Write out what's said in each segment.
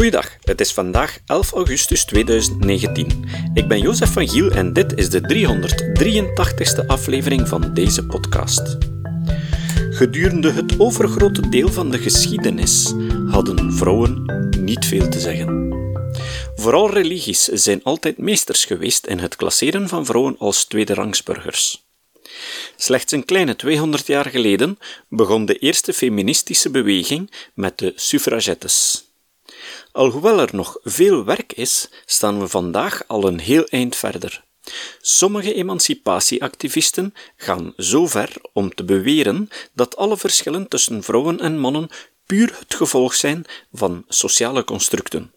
Goeiedag, het is vandaag 11 augustus 2019. Ik ben Jozef van Giel en dit is de 383ste aflevering van deze podcast. Gedurende het overgrote deel van de geschiedenis hadden vrouwen niet veel te zeggen. Vooral religies zijn altijd meesters geweest in het klasseren van vrouwen als tweederangsburgers. Slechts een kleine 200 jaar geleden begon de eerste feministische beweging met de suffragettes. Alhoewel er nog veel werk is, staan we vandaag al een heel eind verder. Sommige emancipatieactivisten gaan zo ver om te beweren dat alle verschillen tussen vrouwen en mannen puur het gevolg zijn van sociale constructen.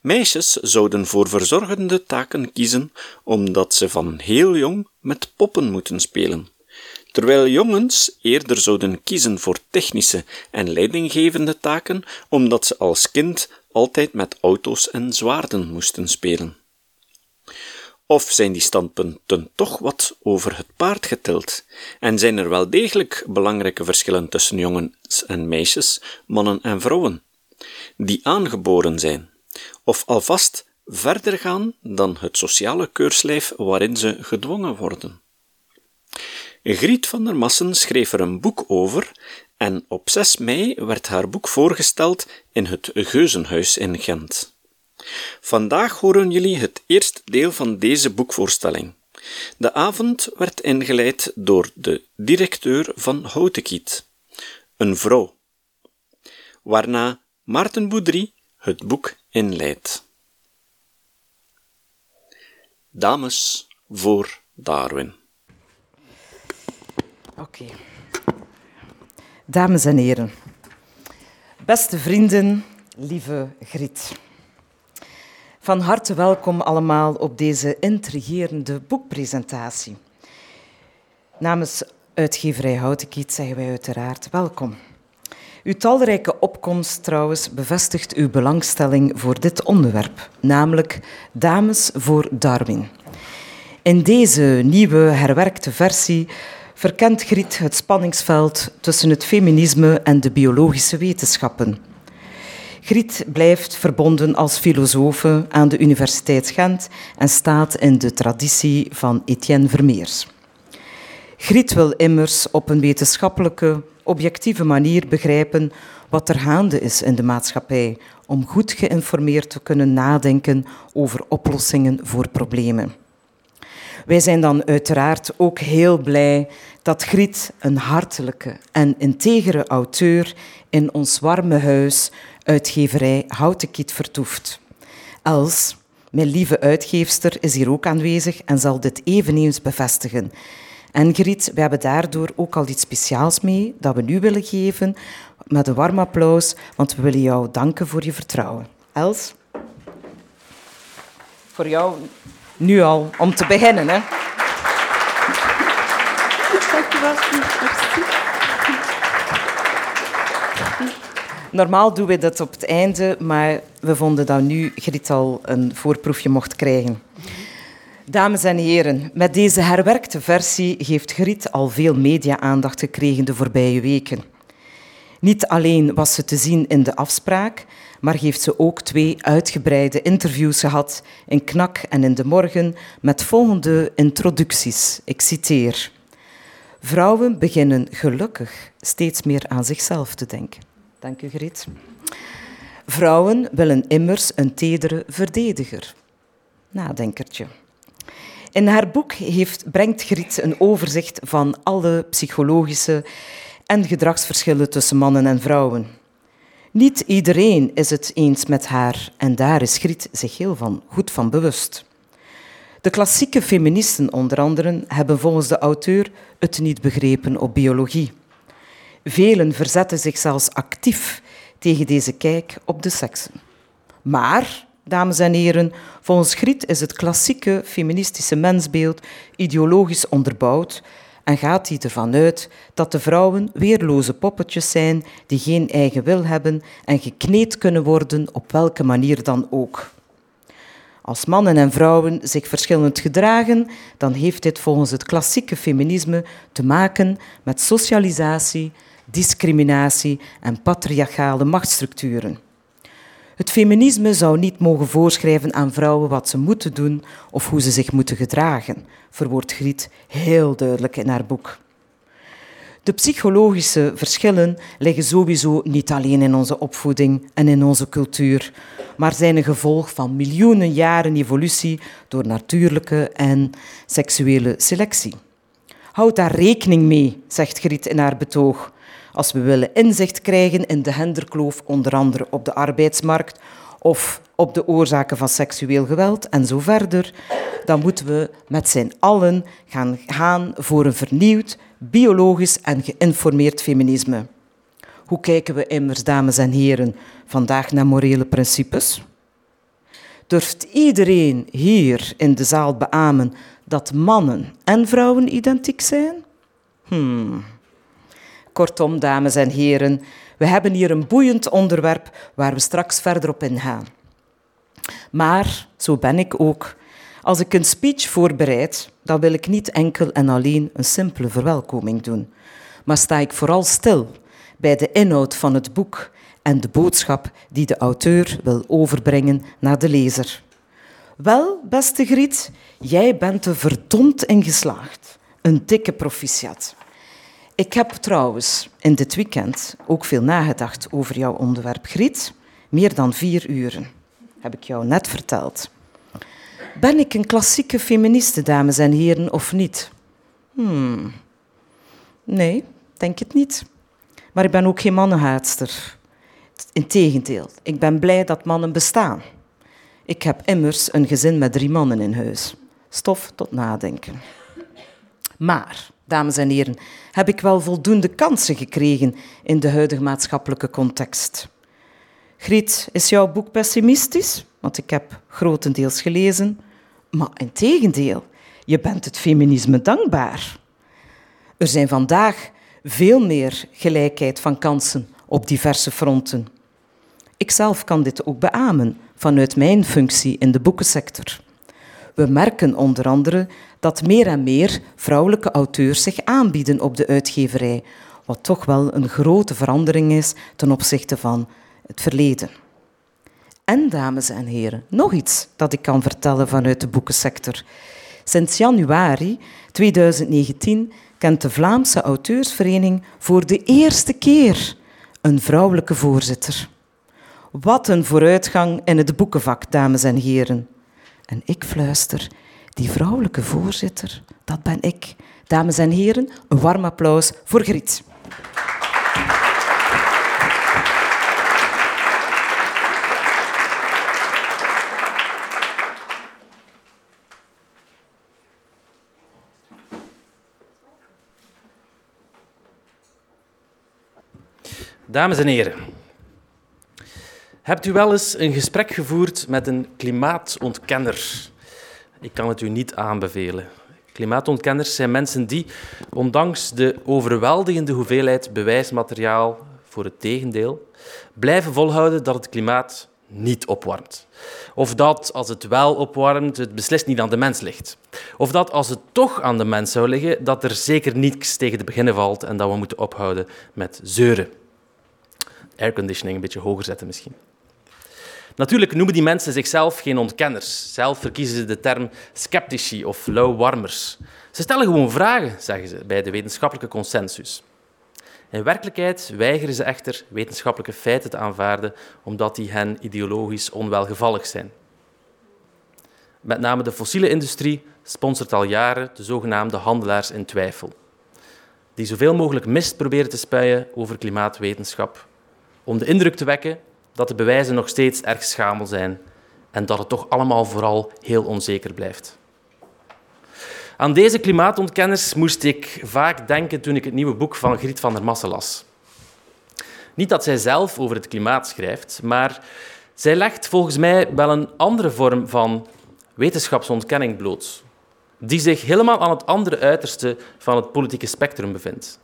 Meisjes zouden voor verzorgende taken kiezen omdat ze van heel jong met poppen moeten spelen. Terwijl jongens eerder zouden kiezen voor technische en leidinggevende taken omdat ze als kind altijd met auto's en zwaarden moesten spelen. Of zijn die standpunten toch wat over het paard getild? En zijn er wel degelijk belangrijke verschillen tussen jongens en meisjes, mannen en vrouwen, die aangeboren zijn? Of alvast verder gaan dan het sociale keurslijf waarin ze gedwongen worden? Griet van der Massen schreef er een boek over en op 6 mei werd haar boek voorgesteld in het Geuzenhuis in Gent. Vandaag horen jullie het eerste deel van deze boekvoorstelling. De avond werd ingeleid door de directeur van Houtekiet, een vrouw, waarna Maarten Boudry het boek inleidt. Dames voor Darwin. Oké. Dames en heren, beste vrienden, lieve Griet. Van harte welkom allemaal op deze intrigerende boekpresentatie. Namens uitgeverij Houtenkiet zeggen wij uiteraard welkom. Uw talrijke opkomst trouwens bevestigt uw belangstelling voor dit onderwerp, namelijk Dames voor Darwin. In deze nieuwe herwerkte versie verkent Griet het spanningsveld tussen het feminisme en de biologische wetenschappen. Griet blijft verbonden als filosofe aan de Universiteit Gent en staat in de traditie van Etienne Vermeers. Griet wil immers op een wetenschappelijke, objectieve manier begrijpen wat er gaande is in de maatschappij, om goed geïnformeerd te kunnen nadenken over oplossingen voor problemen. Wij zijn dan uiteraard ook heel blij dat Griet, een hartelijke en integere auteur, in ons warme huis, uitgeverij Houtenkiet, vertoeft. Els, mijn lieve uitgeefster, is hier ook aanwezig en zal dit eveneens bevestigen. En Griet, we hebben daardoor ook al iets speciaals mee dat we nu willen geven met een warm applaus, want we willen jou danken voor je vertrouwen. Els? Voor jou nu al, om te beginnen. Hè. Normaal doen we dat op het einde, maar we vonden dat nu Griet al een voorproefje mocht krijgen. Dames en heren, met deze herwerkte versie heeft Griet al veel media-aandacht gekregen de voorbije weken. Niet alleen was ze te zien in de afspraak, maar heeft ze ook twee uitgebreide interviews gehad in Knak en in de Morgen met volgende introducties. Ik citeer. Vrouwen beginnen gelukkig steeds meer aan zichzelf te denken. Dank u, Griet. Vrouwen willen immers een tedere verdediger. Nadenkertje. In haar boek heeft, brengt Griet een overzicht van alle psychologische en gedragsverschillen tussen mannen en vrouwen. Niet iedereen is het eens met haar en daar is Griet zich heel van, goed van bewust. De klassieke feministen onder andere hebben volgens de auteur het niet begrepen op biologie. Velen verzetten zich zelfs actief tegen deze kijk op de seksen. Maar, dames en heren, volgens Griet is het klassieke feministische mensbeeld ideologisch onderbouwd en gaat hij ervan uit dat de vrouwen weerloze poppetjes zijn die geen eigen wil hebben en gekneed kunnen worden op welke manier dan ook. Als mannen en vrouwen zich verschillend gedragen, dan heeft dit volgens het klassieke feminisme te maken met socialisatie, discriminatie en patriarchale machtsstructuren. Het feminisme zou niet mogen voorschrijven aan vrouwen wat ze moeten doen of hoe ze zich moeten gedragen, verwoordt Griet heel duidelijk in haar boek. De psychologische verschillen liggen sowieso niet alleen in onze opvoeding en in onze cultuur, maar zijn een gevolg van miljoenen jaren evolutie door natuurlijke en seksuele selectie. Houd daar rekening mee, zegt Griet in haar betoog. Als we willen inzicht krijgen in de genderkloof, onder andere op de arbeidsmarkt of op de oorzaken van seksueel geweld en zo verder, dan moeten we met z'n allen gaan gaan voor een vernieuwd, biologisch en geïnformeerd feminisme. Hoe kijken we immers, dames en heren, vandaag naar morele principes? Durft iedereen hier in de zaal beamen dat mannen en vrouwen identiek zijn? Hmm. Kortom, dames en heren, we hebben hier een boeiend onderwerp waar we straks verder op ingaan. Maar, zo ben ik ook, als ik een speech voorbereid, dan wil ik niet enkel en alleen een simpele verwelkoming doen, maar sta ik vooral stil bij de inhoud van het boek en de boodschap die de auteur wil overbrengen naar de lezer. Wel, beste Griet, jij bent er verdomd in geslaagd. Een dikke proficiat. Ik heb trouwens in dit weekend ook veel nagedacht over jouw onderwerp, Griet. Meer dan vier uren, heb ik jou net verteld. Ben ik een klassieke feministe, dames en heren, of niet? Hmm. Nee, denk het niet. Maar ik ben ook geen mannenhaatster. Integendeel, ik ben blij dat mannen bestaan. Ik heb immers een gezin met drie mannen in huis. Stof tot nadenken. Maar, dames en heren, heb ik wel voldoende kansen gekregen in de huidige maatschappelijke context? Griet, is jouw boek pessimistisch? Want ik heb grotendeels gelezen. Maar in tegendeel, je bent het feminisme dankbaar. Er zijn vandaag veel meer gelijkheid van kansen op diverse fronten. Ikzelf kan dit ook beamen vanuit mijn functie in de boekensector. We merken onder andere dat meer en meer vrouwelijke auteurs zich aanbieden op de uitgeverij, wat toch wel een grote verandering is ten opzichte van het verleden. En dames en heren, nog iets dat ik kan vertellen vanuit de boekensector. Sinds januari 2019 kent de Vlaamse Auteursvereniging voor de eerste keer een vrouwelijke voorzitter. Wat een vooruitgang in het boekenvak, dames en heren. En ik fluister, die vrouwelijke voorzitter, dat ben ik. Dames en heren, een warm applaus voor Griet. Dames en heren, hebt u wel eens een gesprek gevoerd met een klimaatontkenner? Ik kan het u niet aanbevelen. Klimaatontkenners zijn mensen die, ondanks de overweldigende hoeveelheid bewijsmateriaal voor het tegendeel, blijven volhouden dat het klimaat niet opwarmt. Of dat, als het wel opwarmt, het beslist niet aan de mens ligt. Of dat, als het toch aan de mens zou liggen, dat er zeker niets tegen te beginnen valt en dat we moeten ophouden met zeuren airconditioning een beetje hoger zetten misschien. Natuurlijk noemen die mensen zichzelf geen ontkenners. Zelf verkiezen ze de term sceptici of low-warmers. Ze stellen gewoon vragen, zeggen ze, bij de wetenschappelijke consensus. In werkelijkheid weigeren ze echter wetenschappelijke feiten te aanvaarden omdat die hen ideologisch onwelgevallig zijn. Met name de fossiele industrie sponsort al jaren de zogenaamde handelaars in twijfel, die zoveel mogelijk mist proberen te spuien over klimaatwetenschap om de indruk te wekken dat de bewijzen nog steeds erg schamel zijn en dat het toch allemaal vooral heel onzeker blijft. Aan deze klimaatontkenners moest ik vaak denken toen ik het nieuwe boek van Griet van der Massen las. Niet dat zij zelf over het klimaat schrijft, maar zij legt volgens mij wel een andere vorm van wetenschapsontkenning bloot, die zich helemaal aan het andere uiterste van het politieke spectrum bevindt.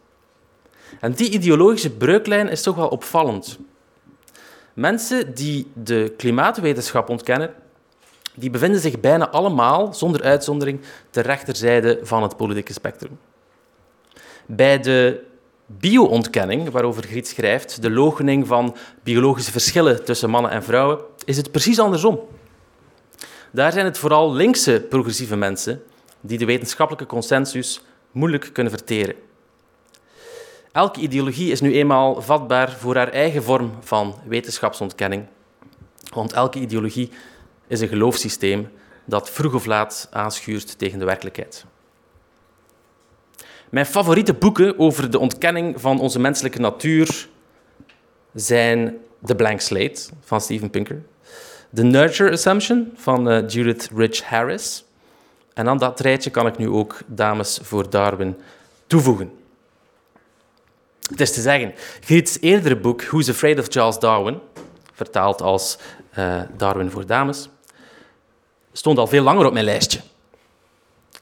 En die ideologische breuklijn is toch wel opvallend. Mensen die de klimaatwetenschap ontkennen, die bevinden zich bijna allemaal, zonder uitzondering, ter rechterzijde van het politieke spectrum. Bij de bio-ontkenning, waarover Griet schrijft, de logening van biologische verschillen tussen mannen en vrouwen, is het precies andersom. Daar zijn het vooral linkse progressieve mensen die de wetenschappelijke consensus moeilijk kunnen verteren. Elke ideologie is nu eenmaal vatbaar voor haar eigen vorm van wetenschapsontkenning. Want elke ideologie is een geloofssysteem dat vroeg of laat aanschuurt tegen de werkelijkheid. Mijn favoriete boeken over de ontkenning van onze menselijke natuur zijn The Blank Slate van Steven Pinker, The Nurture Assumption van uh, Judith Rich Harris. En aan dat rijtje kan ik nu ook Dames voor Darwin toevoegen. Het is te zeggen, Griet's eerdere boek Who's Afraid of Charles Darwin, vertaald als uh, Darwin voor Dames, stond al veel langer op mijn lijstje.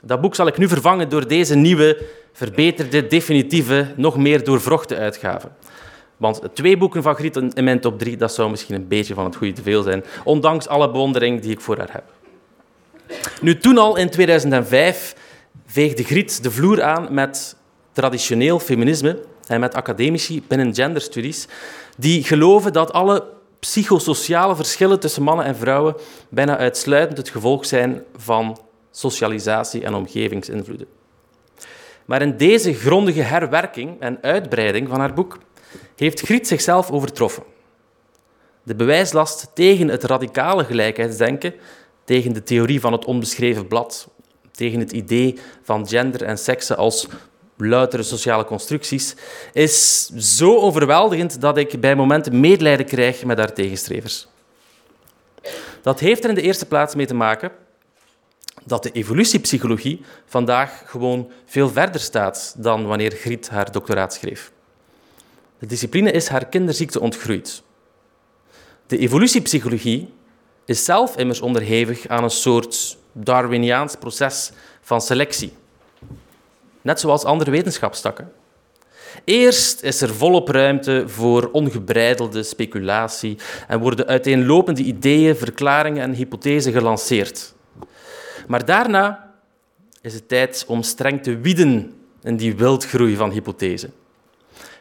Dat boek zal ik nu vervangen door deze nieuwe, verbeterde, definitieve, nog meer doorvrochte uitgave. Want twee boeken van Griet in mijn top drie, dat zou misschien een beetje van het goede te veel zijn, ondanks alle bewondering die ik voor haar heb. Nu, toen al in 2005 veegde Griet de vloer aan met traditioneel feminisme en met academici binnen genderstudies die geloven dat alle psychosociale verschillen tussen mannen en vrouwen bijna uitsluitend het gevolg zijn van socialisatie en omgevingsinvloeden. Maar in deze grondige herwerking en uitbreiding van haar boek heeft Griet zichzelf overtroffen. De bewijslast tegen het radicale gelijkheidsdenken, tegen de theorie van het onbeschreven blad, tegen het idee van gender en seksen als loutere sociale constructies, is zo overweldigend dat ik bij momenten medelijden krijg met haar tegenstrevers. Dat heeft er in de eerste plaats mee te maken dat de evolutiepsychologie vandaag gewoon veel verder staat dan wanneer Griet haar doctoraat schreef. De discipline is haar kinderziekte ontgroeid. De evolutiepsychologie is zelf immers onderhevig aan een soort Darwiniaans proces van selectie net zoals andere wetenschapstakken. Eerst is er volop ruimte voor ongebreidelde speculatie en worden uiteenlopende ideeën, verklaringen en hypothesen gelanceerd. Maar daarna is het tijd om streng te wieden in die wildgroei van hypothesen.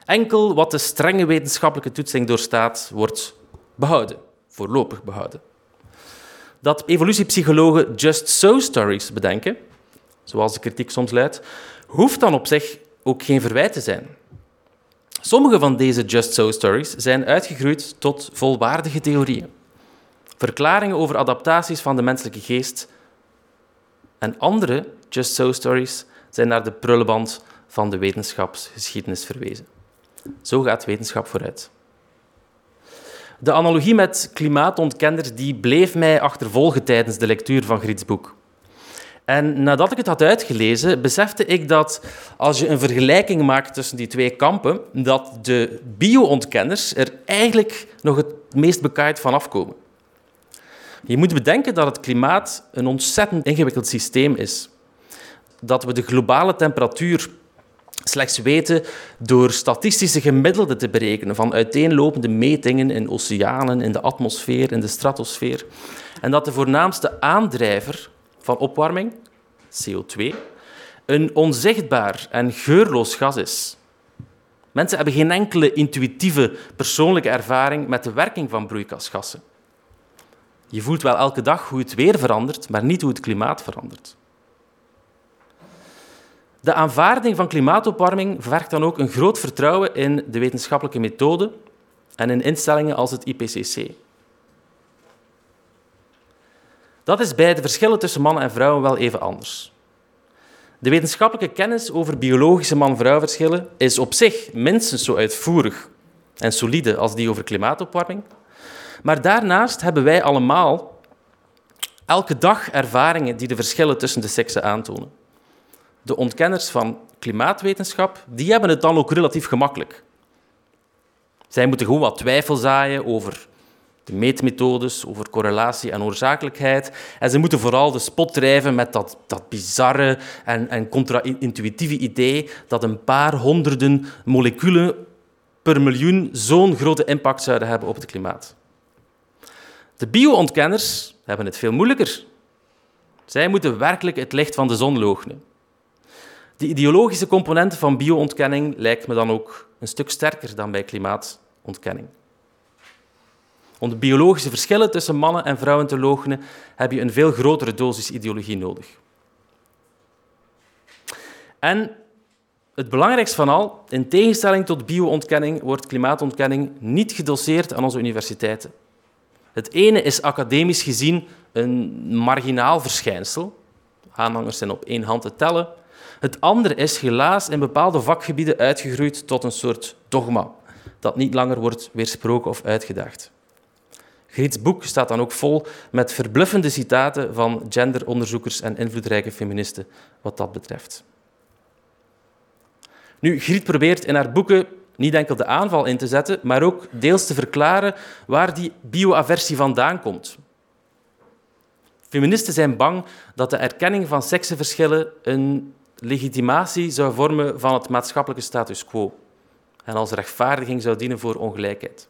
Enkel wat de strenge wetenschappelijke toetsing doorstaat, wordt behouden, voorlopig behouden. Dat evolutiepsychologen just so stories bedenken, zoals de kritiek soms luidt, hoeft dan op zich ook geen verwijt te zijn. Sommige van deze Just So stories zijn uitgegroeid tot volwaardige theorieën. Verklaringen over adaptaties van de menselijke geest. En andere Just So stories zijn naar de prullenband van de wetenschapsgeschiedenis verwezen. Zo gaat wetenschap vooruit. De analogie met klimaatontkenners die bleef mij achtervolgen tijdens de lectuur van Griets boek. En nadat ik het had uitgelezen, besefte ik dat als je een vergelijking maakt tussen die twee kampen, dat de bio-ontkenners er eigenlijk nog het meest bekaaid van afkomen. Je moet bedenken dat het klimaat een ontzettend ingewikkeld systeem is. Dat we de globale temperatuur slechts weten door statistische gemiddelden te berekenen van uiteenlopende metingen in oceanen, in de atmosfeer, in de stratosfeer. En dat de voornaamste aandrijver van opwarming, CO2, een onzichtbaar en geurloos gas is. Mensen hebben geen enkele intuïtieve persoonlijke ervaring met de werking van broeikasgassen. Je voelt wel elke dag hoe het weer verandert, maar niet hoe het klimaat verandert. De aanvaarding van klimaatopwarming vergt dan ook een groot vertrouwen in de wetenschappelijke methode en in instellingen als het IPCC. Dat is bij de verschillen tussen mannen en vrouwen wel even anders. De wetenschappelijke kennis over biologische man-vrouw verschillen is op zich minstens zo uitvoerig en solide als die over klimaatopwarming. Maar daarnaast hebben wij allemaal elke dag ervaringen die de verschillen tussen de seksen aantonen. De ontkenners van klimaatwetenschap die hebben het dan ook relatief gemakkelijk. Zij moeten gewoon wat twijfel zaaien over de meetmethodes over correlatie en oorzakelijkheid. En ze moeten vooral de spot drijven met dat, dat bizarre en, en contra-intuïtieve idee dat een paar honderden moleculen per miljoen zo'n grote impact zouden hebben op het klimaat. De bio-ontkenners hebben het veel moeilijker. Zij moeten werkelijk het licht van de zon loochenen. De ideologische component van bio-ontkenning lijkt me dan ook een stuk sterker dan bij klimaatontkenning. Om de biologische verschillen tussen mannen en vrouwen te loochenen, heb je een veel grotere dosis ideologie nodig. En het belangrijkste van al, in tegenstelling tot bio-ontkenning, wordt klimaatontkenning niet gedoseerd aan onze universiteiten. Het ene is academisch gezien een marginaal verschijnsel. Aanhangers zijn op één hand te tellen. Het andere is helaas in bepaalde vakgebieden uitgegroeid tot een soort dogma, dat niet langer wordt weersproken of uitgedaagd. Griets boek staat dan ook vol met verbluffende citaten van genderonderzoekers en invloedrijke feministen wat dat betreft. Nu, Griet probeert in haar boeken niet enkel de aanval in te zetten, maar ook deels te verklaren waar die bioaversie vandaan komt. Feministen zijn bang dat de erkenning van seksenverschillen een legitimatie zou vormen van het maatschappelijke status quo en als rechtvaardiging zou dienen voor ongelijkheid.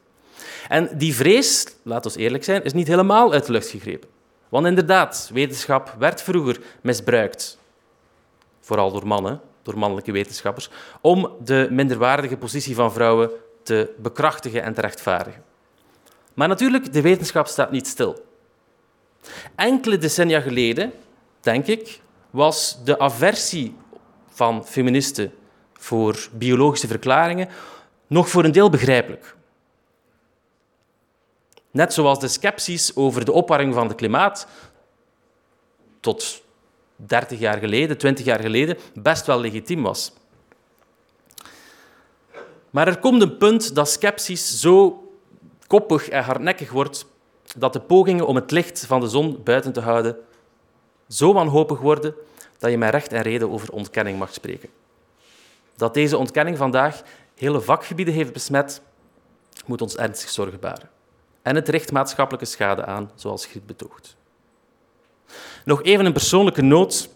En die vrees, laat we eerlijk zijn, is niet helemaal uit de lucht gegrepen. Want inderdaad, wetenschap werd vroeger misbruikt, vooral door mannen, door mannelijke wetenschappers, om de minderwaardige positie van vrouwen te bekrachtigen en te rechtvaardigen. Maar natuurlijk, de wetenschap staat niet stil. Enkele decennia geleden, denk ik, was de aversie van feministen voor biologische verklaringen nog voor een deel begrijpelijk. Net zoals de scepties over de opwarming van het klimaat tot 30 jaar geleden, 20 jaar geleden, best wel legitiem was. Maar er komt een punt dat scepties zo koppig en hardnekkig wordt dat de pogingen om het licht van de zon buiten te houden zo wanhopig worden dat je met recht en reden over ontkenning mag spreken. Dat deze ontkenning vandaag hele vakgebieden heeft besmet, moet ons ernstig zorgen baren. En het richt maatschappelijke schade aan, zoals Griet betoogt. Nog even een persoonlijke noot.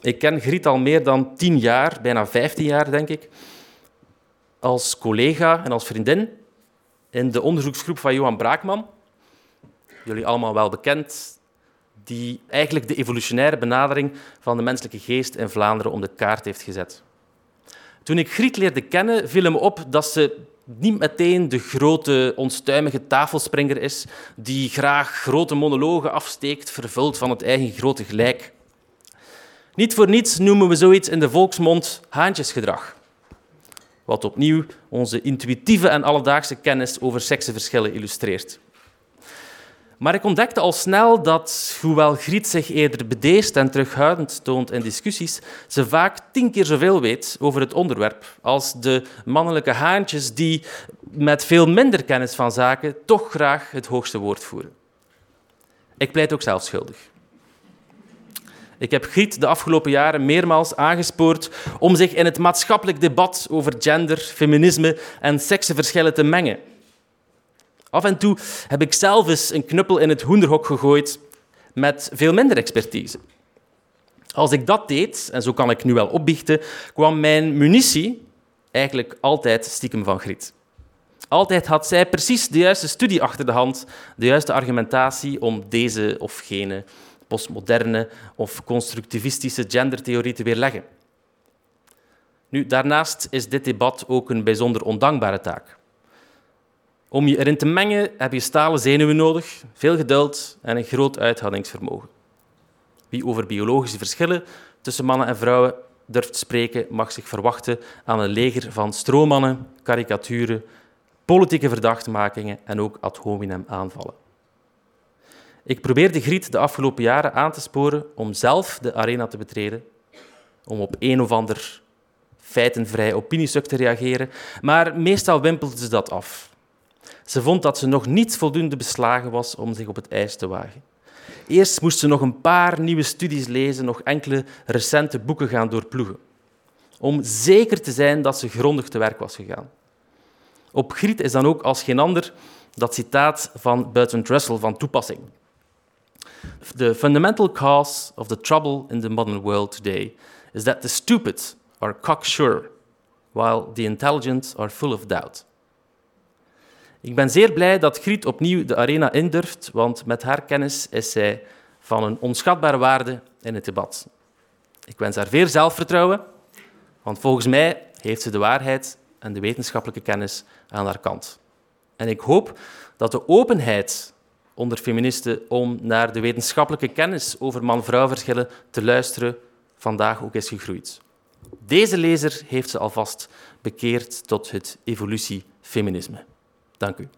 Ik ken Griet al meer dan tien jaar, bijna vijftien jaar denk ik, als collega en als vriendin in de onderzoeksgroep van Johan Braakman. Jullie allemaal wel bekend, die eigenlijk de evolutionaire benadering van de menselijke geest in Vlaanderen om de kaart heeft gezet. Toen ik Griet leerde kennen, viel me op dat ze niet meteen de grote, onstuimige tafelspringer is die graag grote monologen afsteekt, vervuld van het eigen grote gelijk. Niet voor niets noemen we zoiets in de volksmond haantjesgedrag, wat opnieuw onze intuïtieve en alledaagse kennis over seksenverschillen illustreert. Maar ik ontdekte al snel dat, hoewel Griet zich eerder bedeesd en terughoudend toont in discussies, ze vaak tien keer zoveel weet over het onderwerp als de mannelijke haantjes die met veel minder kennis van zaken toch graag het hoogste woord voeren. Ik pleit ook zelf schuldig. Ik heb Griet de afgelopen jaren meermaals aangespoord om zich in het maatschappelijk debat over gender, feminisme en seksenverschillen te mengen. Af en toe heb ik zelf eens een knuppel in het hoenderhok gegooid met veel minder expertise. Als ik dat deed, en zo kan ik nu wel opbiechten, kwam mijn munitie eigenlijk altijd stiekem van Griet. Altijd had zij precies de juiste studie achter de hand, de juiste argumentatie om deze of gene postmoderne of constructivistische gendertheorie te weerleggen. Nu, daarnaast is dit debat ook een bijzonder ondankbare taak. Om je erin te mengen heb je stalen zenuwen nodig, veel geduld en een groot uithoudingsvermogen. Wie over biologische verschillen tussen mannen en vrouwen durft spreken, mag zich verwachten aan een leger van stroommannen, karikaturen, politieke verdachtmakingen en ook ad hominem aanvallen. Ik probeerde Griet de afgelopen jaren aan te sporen om zelf de arena te betreden, om op een of ander feitenvrij opiniestuk te reageren, maar meestal wimpelde ze dat af. Ze vond dat ze nog niet voldoende beslagen was om zich op het ijs te wagen. Eerst moest ze nog een paar nieuwe studies lezen, nog enkele recente boeken gaan doorploegen, om zeker te zijn dat ze grondig te werk was gegaan. Op Griet is dan ook als geen ander dat citaat van Bertrand Russell van toepassing. The fundamental cause of the trouble in the modern world today is that the stupid are cocksure, while the intelligent are full of doubt. Ik ben zeer blij dat Griet opnieuw de arena indurft, want met haar kennis is zij van een onschatbare waarde in het debat. Ik wens haar veel zelfvertrouwen Want volgens mij heeft ze de waarheid en de wetenschappelijke kennis aan haar kant. En ik hoop dat de openheid onder feministen om naar de wetenschappelijke kennis over man-vrouw verschillen te luisteren vandaag ook is gegroeid. Deze lezer heeft ze alvast bekeerd tot het evolutiefeminisme. Dank u.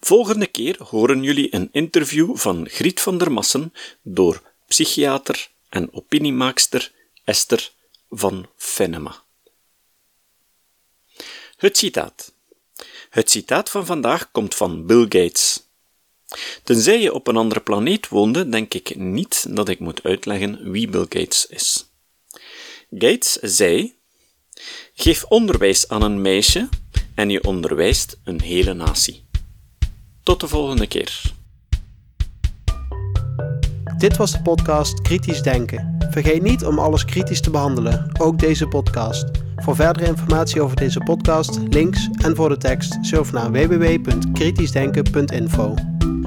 Volgende keer horen jullie een interview van Griet van der Massen door psychiater en opiniemaakster Esther van Venema. Het citaat. Het citaat van vandaag komt van Bill Gates. Tenzij je op een andere planeet woonde, denk ik niet dat ik moet uitleggen wie Bill Gates is. Gates zei: Geef onderwijs aan een meisje en je onderwijst een hele natie. Tot de volgende keer. Dit was de podcast Kritisch Denken. Vergeet niet om alles kritisch te behandelen, ook deze podcast. Voor verdere informatie over deze podcast, links en voor de tekst, surf naar www.kritischdenken.info.